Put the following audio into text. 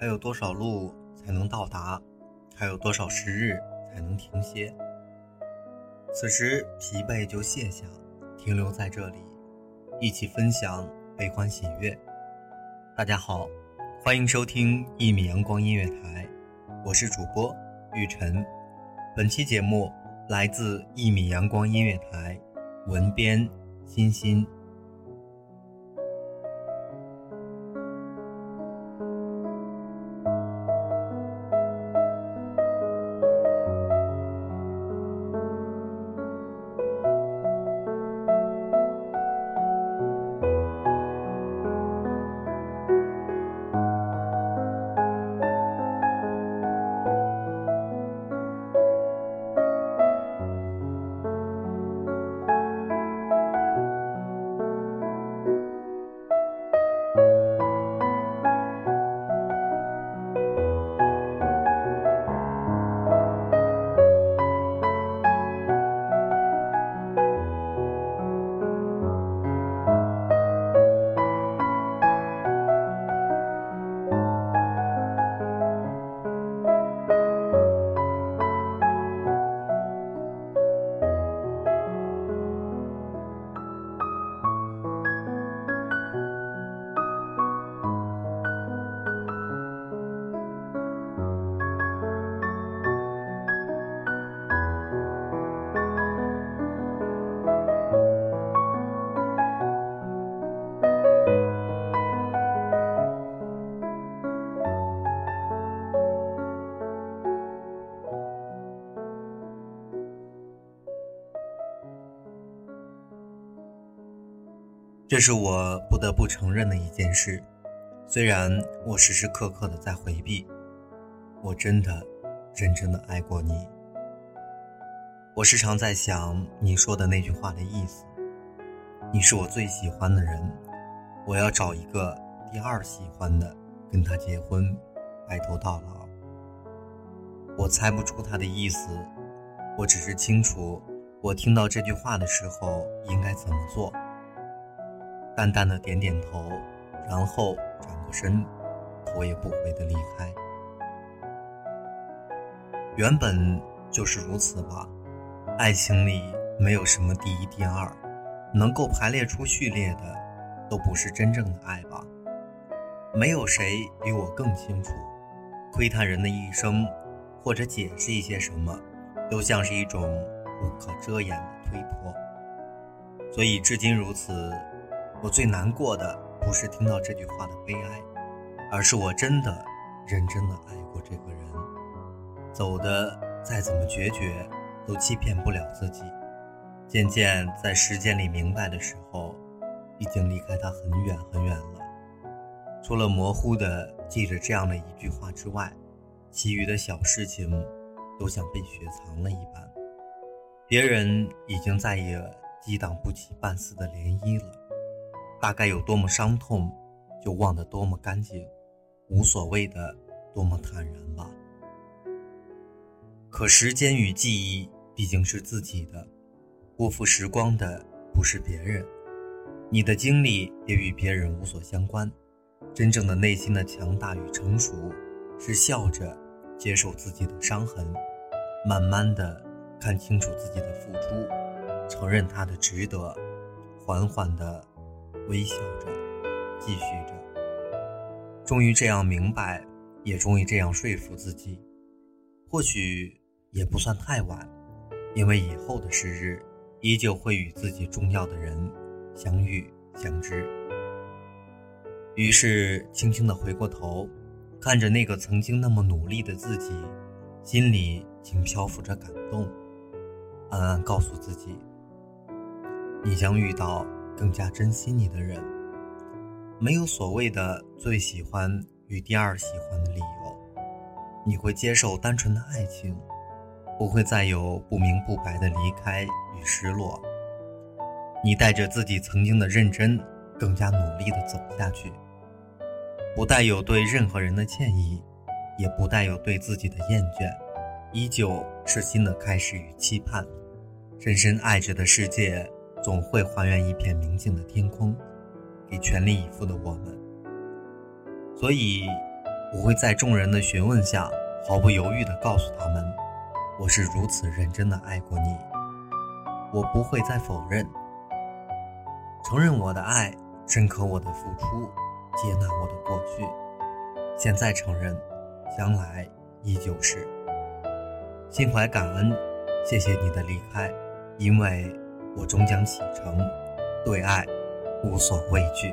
还有多少路才能到达？还有多少时日才能停歇？此时疲惫就卸下，停留在这里，一起分享悲欢喜悦。大家好，欢迎收听一米阳光音乐台，我是主播玉晨。本期节目来自一米阳光音乐台，文编欣欣。这是我不得不承认的一件事，虽然我时时刻刻的在回避，我真的认真的爱过你。我时常在想你说的那句话的意思，你是我最喜欢的人，我要找一个第二喜欢的，跟他结婚，白头到老。我猜不出他的意思，我只是清楚，我听到这句话的时候应该怎么做。淡淡的点点头，然后转过身，头也不回的离开。原本就是如此吧，爱情里没有什么第一、第二，能够排列出序列的，都不是真正的爱吧。没有谁比我更清楚，窥探人的一生，或者解释一些什么，都像是一种不可遮掩的推脱。所以至今如此。我最难过的不是听到这句话的悲哀，而是我真的认真的爱过这个人，走的再怎么决绝，都欺骗不了自己。渐渐在时间里明白的时候，已经离开他很远很远了。除了模糊的记着这样的一句话之外，其余的小事情都像被雪藏了一般。别人已经再也激荡不起半丝的涟漪了。大概有多么伤痛，就忘得多么干净，无所谓的多么坦然吧。可时间与记忆毕竟是自己的，辜负时光的不是别人，你的经历也与别人无所相关。真正的内心的强大与成熟，是笑着接受自己的伤痕，慢慢的看清楚自己的付出，承认他的值得，缓缓的微笑着，继续着。终于这样明白，也终于这样说服自己，或许也不算太晚，因为以后的时日，依旧会与自己重要的人相遇相知。于是，轻轻地回过头，看着那个曾经那么努力的自己，心里竟漂浮着感动，暗暗告诉自己：你将遇到更加珍惜你的人。没有所谓的最喜欢与第二喜欢的理由，你会接受单纯的爱情，不会再有不明不白的离开与失落。你带着自己曾经的认真，更加努力地走下去。不带有对任何人的歉意，也不带有对自己的厌倦，依旧是新的开始与期盼。深深爱着的世界，总会还原一片明净的天空，给全力以赴的我们。所以，我会在众人的询问下，毫不犹豫地告诉他们，我是如此认真地爱过你。我不会再否认，承认我的爱，认可我的付出。接纳我的过去，现在承认，将来依旧是。心怀感恩，谢谢你的离开，因为我终将启程，对爱无所畏惧。